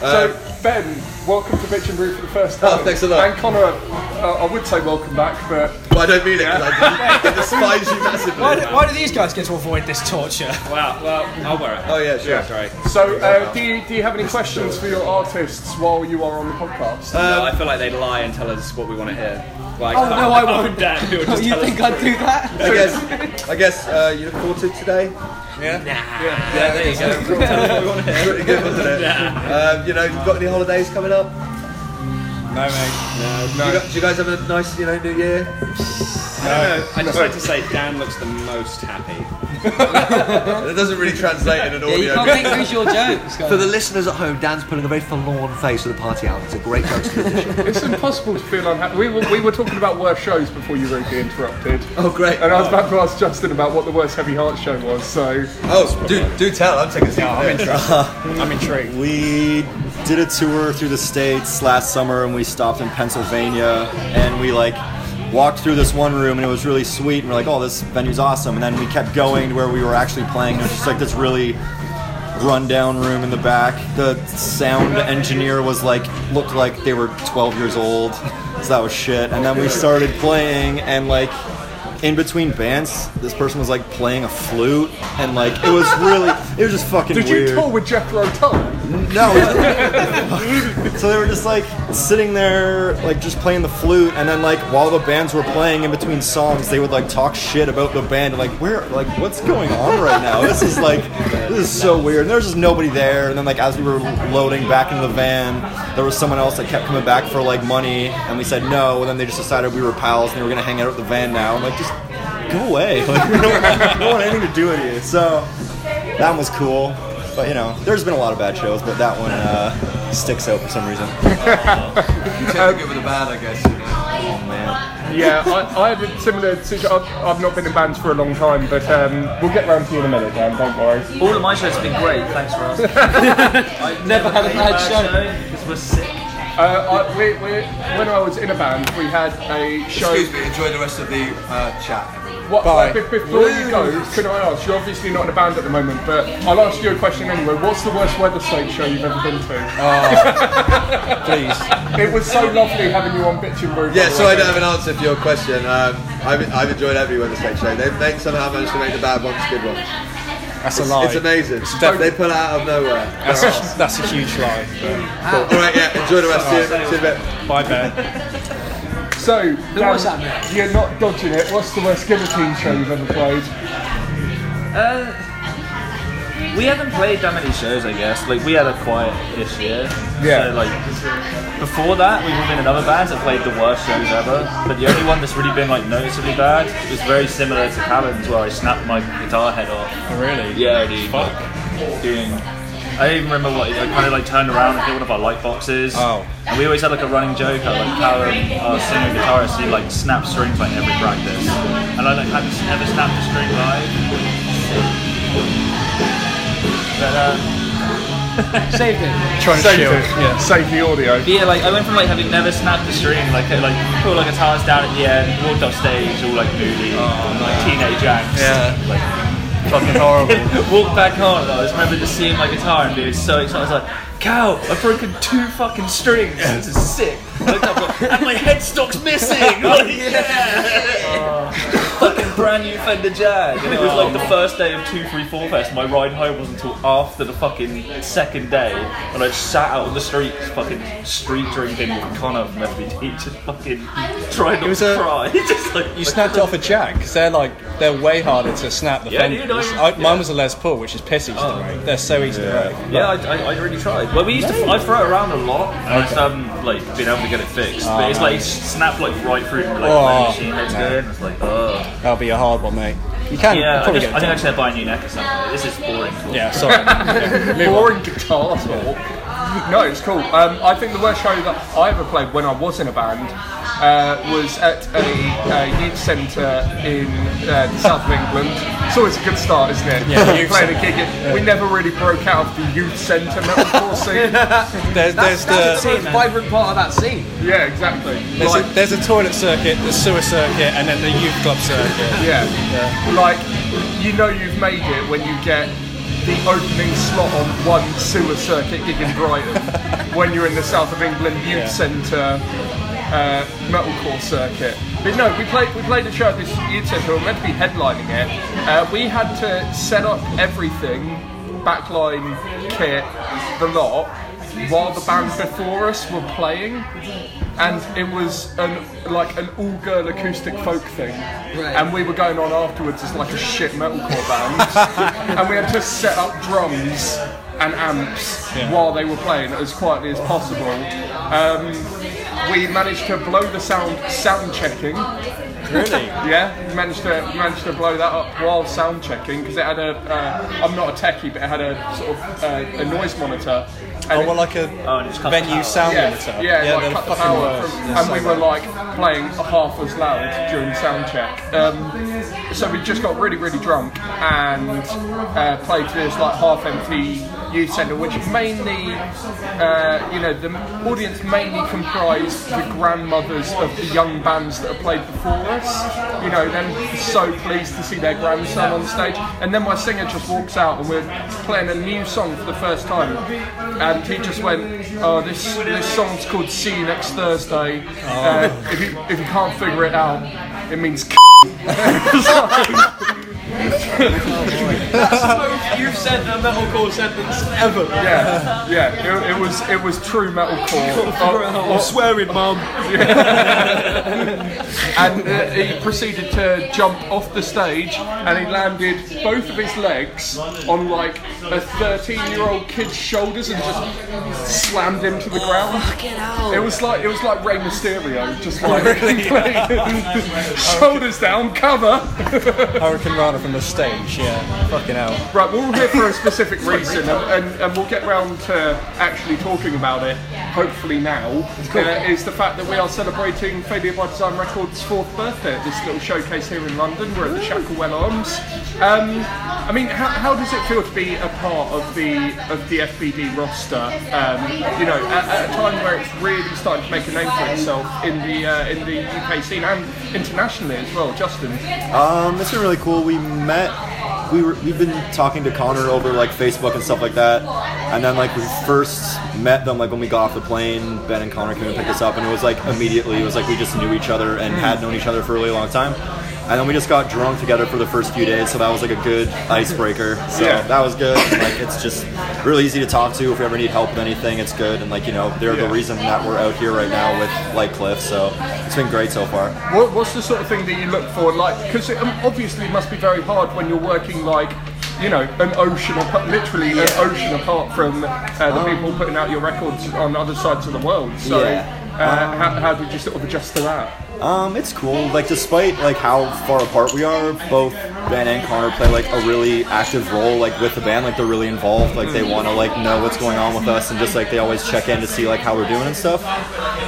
Ben. So, Ben, welcome to Bitchin' Brew for the first time. Oh, thanks a lot. And Connor, uh, I would say welcome back, but Well, I don't mean it because I, I despise you massively. Why do, why do these guys get to avoid this torture? Wow, well, I'll wear it. Oh yeah, sure. Sorry. so uh, do you do you have any questions for your artists while you are on the podcast? no, I feel like they'd lie and tell us what we want to hear. Like, Oh, no, I oh, wouldn't. Dan, who Oh, just you think I'd do that? I guess. I guess uh, you look forward to today. Yeah, there you go. Tell us what we want to hear. Pretty good, wasn't it? Um, you know, got any holidays coming up? No, mate. Do, you guys, do you guys have a nice, you know, New Year? I don't know. I just like to say Dan looks the most happy. It doesn't really translate in an Yeah, you audio. can't make those your jokes. For the listeners at home, Dan's putting a very forlorn face with the party out. It's a great juxtaposition. It's impossible to feel unhappy. We were, we were talking about worst shows before you rudely interrupted. Oh, great. And I was oh. about to ask Justin about what the worst Heavy Heart show was, so. Oh, do do tell. I'm taking a seat. I'm there. intrigued. I'm intrigued. We did a tour through the states last summer, and we stopped in Pennsylvania, and we like walked through this one room, and it was really sweet. And we're like, "Oh, this venue's awesome!" And then we kept going to where we were actually playing. and It was just like this really rundown room in the back. The sound engineer was like, looked like they were 12 years old, so that was shit. And then we started playing, and like. In between bands, this person was like playing a flute, and like it was really, it was just fucking Did weird. you tour with Jethro Tull? No. so they were just like sitting there, like just playing the flute, and then like while the bands were playing in between songs, they would like talk shit about the band. Like where, like what's going on right now? This is like, this is so weird. And there's just nobody there. And then like as we were loading back into the van, there was someone else that kept coming back for like money, and we said no. And then they just decided we were pals and they were gonna hang out at the van now. I'm like, just go away. Like we don't, we don't want anything to do with you. So that one was cool. But you know, there's been a lot of bad shows, but that one uh, sticks out for some reason. You tend to get with the bad, I guess. You know. Oh man. Yeah, I, I had a similar situation. I've, I've not been in bands for a long time, but um, we'll get round to you in a minute, Dan, don't worry. All of my shows have been great. Thanks for asking. I've Never had a bad show. because we're sick. Uh, I, we, we, when I was in a band, we had a show. Excuse me. Enjoy the rest of the uh, chat. What, uh, be- before you go, can I ask? You're obviously not in a band at the moment, but I'll ask you a question anyway. What's the worst weather state show you've ever been to? Please. It was so lovely having you on Bitchin' Brew. Yeah, so. I don't have an answer for your question. Um, I've, I've enjoyed every Weather State show. They've they somehow managed to make the bad ones good ones. That's a lie. it's amazing. def- they pull it out of nowhere. That's a, that's a huge lie. Cool. All right, yeah. Enjoy the rest. of you, see you in a bit. Bye, Ben. So, Dan, was that, you're not dodging it. What's the worst guillotine show you've ever played? Uh, we haven't played that many shows, I guess. Like we had a quiet-ish year. Yeah. So, like before that, we've been in other bands that played the worst shows ever. But the only one that's really been like noticeably bad was very similar to Callan's, where I snapped my guitar head off. Oh, really? Yeah, dude. Like, doing. I even remember what I kind of like turned around and hit one of our light boxes. Oh. And we always had like a running joke at like Callum, our singer guitarist, he like snapped strings like every practice. And I like hadn't never snapped a string live. But uh, Saved it. Trying to Save shield. it. Yeah. Save the audio. but yeah, like I went from like having never snapped a string, like uh, like pulled like guitars down at the end, walked off stage all like moody, like teenage angst. Yeah. Like Fucking horrible. walked back on. and I just remember just seeing my guitar and being so excited. I was like, "Cow, I've broken two fucking strings. This is sick." I looked up, and my headstock's missing. Like, yeah. Fucking brand new Fender Jag, and it was like the oh. first day of two three four fest. My ride home wasn't until after the fucking second day, and I just sat out on the streets, fucking street drinking with Connor from FBD, just fucking trying not was to a- cry. just like You snapped off a Jag because they're like they're way harder to snap the Yeah, fenders. dude, I- I, yeah. Mine was a Les Paul, which is pissy to break. Oh. They're so easy to break. Yeah, I, I, I really tried. Well, we used to. I throw it around a lot, and I just haven't like been able to get it fixed. but it's ah. like it snapped like right through like Oh, the machine head's no. good. It's like, oh. That'll be a hard one, mate. You can Yeah, I, probably just, get I think I done. should buy a new neck or something. This is boring. Talk. Yeah, sorry. Boring guitar talk. No, it's cool. Um, I think the worst show that I ever played when I was in a band uh, was at a, a youth centre in uh, the south of England. It's always a good start, isn't it? Yeah, youth playing a gig. At, We never really broke out of the youth centre metalcore scene. There's, there's That's the the most vibrant part of that scene. yeah, exactly. there's, Like- a, there's a toilet circuit, the sewer circuit, and then the youth club circuit. Yeah. Like, you know you've made it when you get the opening slot on one sewer circuit gig in Brighton when you're in the south of England youth Yeah. centre uh, metalcore circuit. But no, we played we played a show at this youth centre. We were meant to be headlining it. Uh, we had to set up everything, backline kit, the lot, while the band before us were playing and it was an like an all girl acoustic folk thing, and we were going on afterwards as like a shit metalcore band, and we had to set up drums and amps while they were playing as quietly as possible. Um, we managed to blow the sound sound checking. Really? Yeah, we managed to managed to blow that up while sound checking because it had a. Uh, I'm not a techie, but it had a sort of uh, a noise monitor. and Oh, well, like a Oh, and just cut the venue power. sound yeah, limiter. yeah, like cut the power, from, and so we were like playing half as loud during sound check. Um, so we just got really, really drunk and uh, played to this like half empty youth centre, which mainly, uh, you know, the audience mainly comprised the grandmothers of the young bands that have played before us. You know, then so pleased to see their grandson on stage, and then my singer just walks out and we're playing a new song for the first time, and he just went, "Oh, this this song's called See You Next Thursday. Uh, if you if you can't figure it out, it means." You've said a metalcore sentence ever. Yeah, yeah, it, it was it was true metalcore. Oh, I'm swearing, mum. and uh, he proceeded to jump off the stage and he landed both of his legs on like a 13 year old kid's shoulders and just slammed him to the ground. It was like it was like Rey Mysterio, just like shoulders down, cover. Hurricanrana from the stage, yeah. Fucking hell. Right, we're all here for a specific reason, and, and, and we'll get round to actually talking about it, hopefully now, uh, is the fact that we are celebrating Failure by Design Records' fourth birthday at this little showcase here in London. We're at the Shacklewell Arms. Um, I mean, how, how does it feel to be a part of the of the FBD roster? Um, you know, at, at a time where it's really starting to make a name for itself in the uh, in the UK scene and internationally as well. Justin, Um, it's been really cool. We met. We were, we've been talking to Connor over like Facebook and stuff like that, and then like we first met them like when we got off the plane. Ben and Connor came and picked us up, and it was like immediately it was like we just knew each other and had known each other for a really long time. And then we just got drunk together for the first few days, so that was like a good icebreaker. So Yeah. that was good. Like it's just really easy to talk to if you ever need help with anything. It's good, and like you know they're Yeah. the reason that we're out here right now with Lightcliffe. So it's been great so far. What, what's the sort of thing that you look for? Like, because um, obviously it must be very hard when you're working like, you know, an ocean apart, literally an ocean apart from uh, the people putting out your records on other sides of the world. So, Yeah. uh, how, how did you sort of adjust to that? Um, it's cool. Like, despite like how far apart we are, both Ben and Connor play like a really active role, like with the band. Like they're really involved. Like they want to like know what's going on with us, and just like they always check in to see like how we're doing and stuff.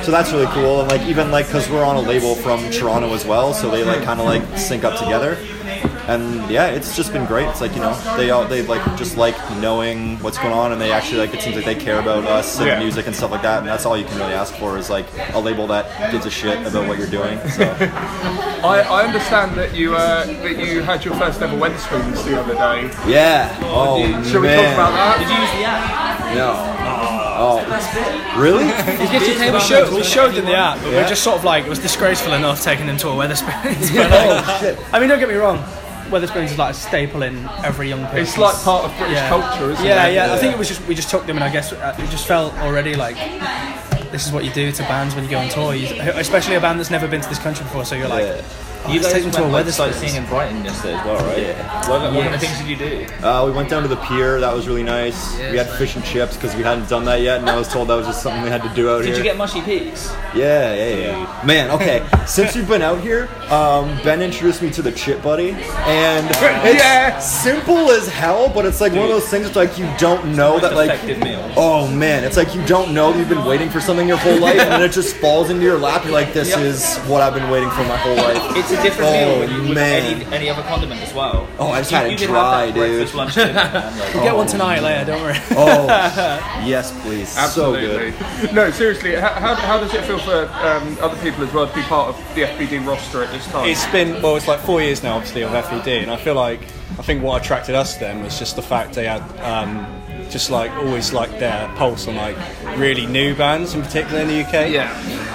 So that's really cool. And like even like because we're on a label from Toronto as well, so they like kind of like sync up together. And yeah, it's just been great. It's like you know they all they like just like knowing what's going on, and they actually like it seems like they care about us and Yeah. music and stuff like that. And that's all you can really ask for is like a label that gives a shit about what you're doing. So. I, I understand that you uh, that you had your first ever Wetherspoons the other day. Yeah. Oh Shall we man. talk about that? Did you use the app? No. Oh, really? He gets your table We showed, we showed them the app, but we we're just sort of like, it was disgraceful enough taking them to a Wetherspoons. But like, I mean, don't get me wrong, Wetherspoons is like a staple in every young person. It's like part of British culture, isn't yeah, it? Yeah, yeah. I think it was just, we just took them and I guess uh, it just felt already like, this is what you do to bands when you go on tour, you, especially a band that's never been to this country before, so you're like, Yeah. You guys take them to a went like, Wetherspoons. sightseeing in Brighton yesterday as well, right? Yeah. What, what kind of things did you do? Uh, we went down to the pier. That was really nice. Yeah, we had fish and chips because we hadn't done that yet, and I was told that was just something we had to do out Did here. Did you get mushy peas? Yeah, yeah, yeah. Man, okay. Since you've been out here, um, Ben introduced me to the Chip Butty, and it's Yeah. simple as hell, but it's like one of those things. It's like you don't know that, like, oh man, it's like you don't know you've been waiting for something your whole life, and then it just falls into your lap. You're like, this Yep. is what I've been waiting for my whole life. It's a different Oh, meal with, with man. any, any other condiment as well. Oh, I just You- had it you can dry, have that breakfast, dude. lunch, dinner, and like, We'll get one tonight later, don't worry. Oh, yes, please. So Absolutely. good. No, seriously, how, how, how does it feel for um, other people as well to be part of the FBD roster at this time? It's been well, it's like four years now, obviously, of FBD, and I feel like I think what attracted us to them was just the fact they had um, just like always like their pulse on like really new bands in particular in the UK. Yeah.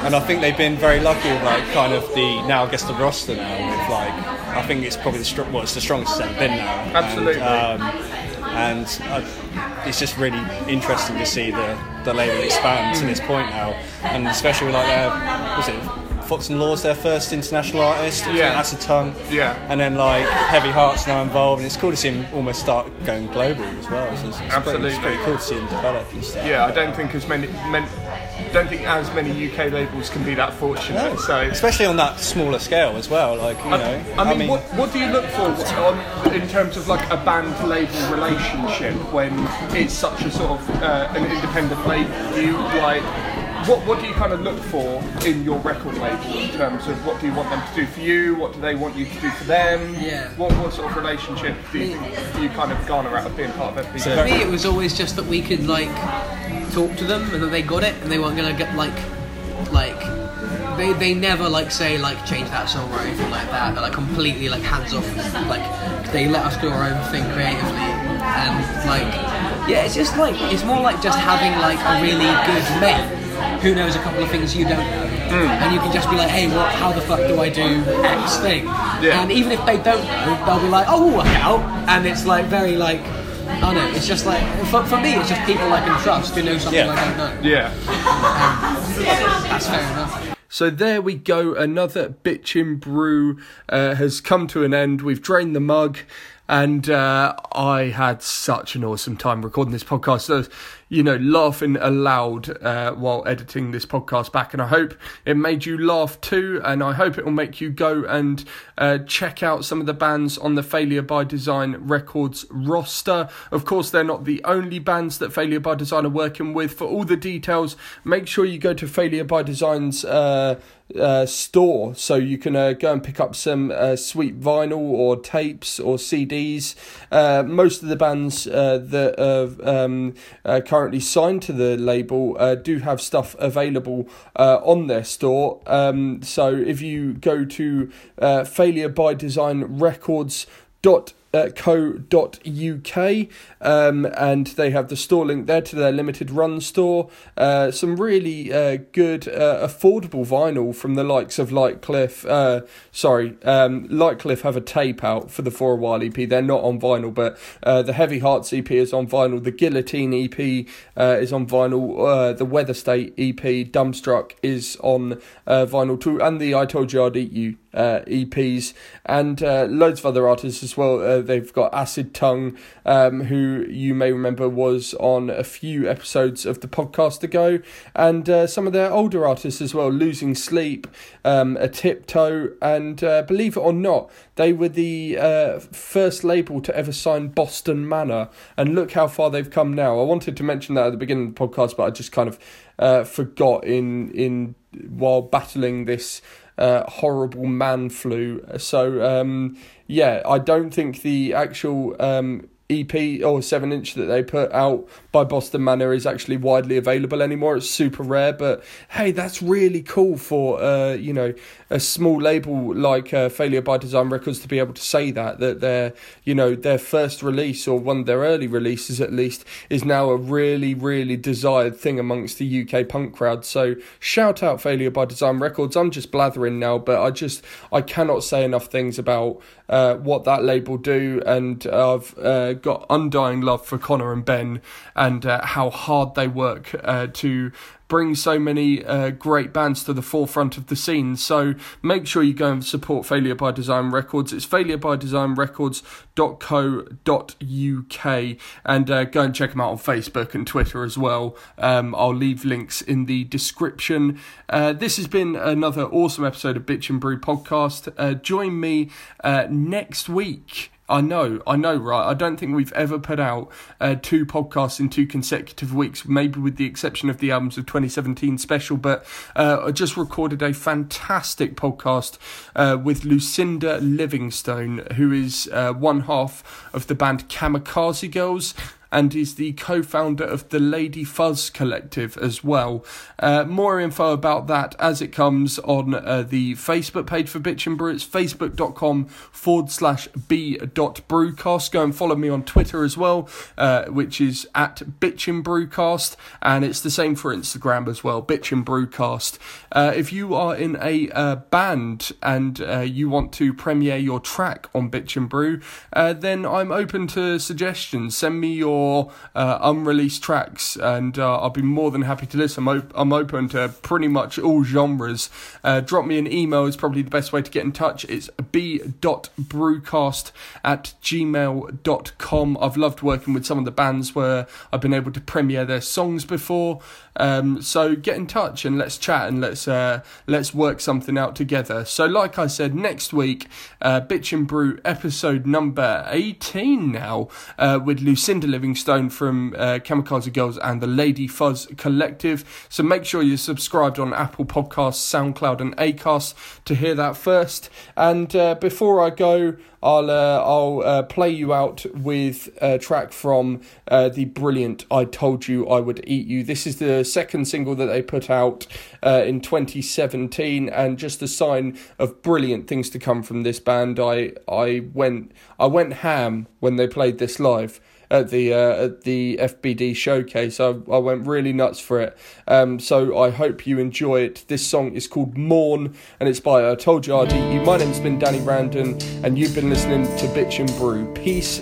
and I think they've been very lucky with like kind of the now I guess the roster now with like I think it's probably the str- well, it's the strongest it's ever been now. Absolutely. And, um, and uh, it's just really interesting to see the, the label expand to this point now, and especially with like their was it Fox and Law's their first international artist, Yeah. Acid Tongue, Yeah. and then like Heavy Hearts now involved, and it's cool to see them almost start going global as well. So it's, it's Absolutely. pretty, it's pretty cool to see them develop and stuff. yeah, I don't think as many, men, don't think as many UK labels can be that fortunate. No, So especially on that smaller scale as well, like you know. I mean, what, what do you look for on, in terms of like a band label relationship when it's such a sort of uh, an independent label? Do you like what what do you kind of look for in your record label in terms of what do you want them to do for you? What do they want you to do for them? Yeah. What what sort of relationship do you do you kind of garner out of being part of FBD? For me, it was always just that we could like talk to them and that they got it and they weren't gonna get like like they, they never like say like change that song or anything like that. They're like completely like hands off. Like they let us do our own thing creatively and like yeah, it's just like it's more like just having like a really good mate who knows a couple of things you don't know, and you can just be like, hey, what? How the fuck do I do X thing? Yeah. And even if they don't know, they'll be like, oh, we'll work out. And it's like very like. I don't know. It's just like for, for me, it's just people I can trust who know something Yeah. I don't know. yeah. That's fair enough. So there we go. Another bitchin' brew uh, has come to an end. We've drained the mug, and uh, I had such an awesome time recording this podcast. So, you know, laughing aloud uh, while editing this podcast back, and I hope it made you laugh too. And I hope it will make you go and uh, check out some of the bands on the Failure by Design Records roster. Of course, they're not the only bands that Failure by Design are working with. For all the details, make sure you go to Failure by Design's uh, uh, store so you can uh, go and pick up some uh, sweet vinyl or tapes or CDs. Uh, most of the bands uh, that are um, uh, currently signed to the label do have stuff available on their store. Um, so if you go to uh, Failure by Design Records dot uh, co.uk um, and they have the store link there to their limited run store. Uh, some really uh, good uh, affordable vinyl from the likes of Lightcliffe uh, sorry um, Lightcliffe have a tape out for the For a While EP they're not on vinyl but the Heavy Hearts EP is on vinyl. The Guillotine EP is on vinyl. The Weather State EP Dumbstruck is on vinyl too. And the I Told You I'd Eat You uh, EPs and uh, loads of other artists as well. Uh, they've got Acid Tongue, um, who you may remember was on a few episodes of the podcast ago, and uh, some of their older artists as well, Losing Sleep, um, A Tiptoe, and uh, believe it or not, they were the uh, first label to ever sign Boston Manor, and look how far they've come now. I wanted to mention that at the beginning of the podcast, but I just kind of uh, forgot in in while battling this uh, horrible man flu. So um, yeah, I don't think the actual um, EP or seven inch that they put out by Boston Manor is actually widely available anymore. It's super rare, but hey, that's really cool for uh, you know a small label like uh, Failure by Design Records to be able to say that that their you know their first release or one of their early releases at least is now a really really desired thing amongst the UK punk crowd. So shout out Failure by Design Records. I'm just blathering now, but I just I cannot say enough things about uh, what that label do, and I've uh, got undying love for Connor and Ben and uh, how hard they work uh, to bring so many uh, great bands to the forefront of the scene. So make sure you go and support Failure by Design Records. It's failurebydesignrecords.co.uk and uh, go and check them out on Facebook and Twitter as well. Um, I'll leave links in the description. Uh, this has been another awesome episode of Bitchin' Brew podcast. Uh, join me next week. I know, I know, right? I don't think we've ever put out uh, two podcasts in two consecutive weeks, maybe with the exception of the albums of 2017 special. But uh, I just recorded a fantastic podcast uh, with Lucinda Livingstone, who is uh, one half of the band Kamikaze Girls and is the co-founder of the Lady Fuzz Collective as well. Uh, more info about that as it comes on uh, the Facebook page for Bitchin' Brew. It's facebook.com forward slash b dot brewcast. Go and follow me on Twitter as well, uh, which is at Bitchin' Brewcast, and it's the same for Instagram as well, Bitchin' Brewcast. Uh, if you are in a uh, band and uh, you want to premiere your track on Bitchin' Brew, then I'm open to suggestions. Send me your uh, unreleased tracks, and uh, I'll be more than happy to listen. I'm, op- I'm open to pretty much all genres. Uh, drop me an email is probably the best way to get in touch. It's b.brewcast at gmail.com. I've loved working with some of the bands where I've been able to premiere their songs before. Um, so get in touch and let's chat and let's uh, let's work something out together. So like I said, next week, uh, Bitchin' Brew episode number eighteen now uh, with Lucinda Livingstone from uh, Kamikaze Girls and the Lady Fuzz Collective. So make sure you're subscribed on Apple Podcasts, SoundCloud, and Acast to hear that first. And uh, before I go. I'll uh, I'll uh, play you out with a track from uh, the brilliant "I Told You I Would Eat You." This is the second single that they put out uh, in 2017, and just a sign of brilliant things to come from this band. I I went I went ham when they played this live at the uh, at the FBD showcase. I, I went really nuts for it. Um, so I hope you enjoy it. This song is called Morn and it's by I Told You You. My name's been Danny Randon and you've been listening to Bitchin' Brew. Peace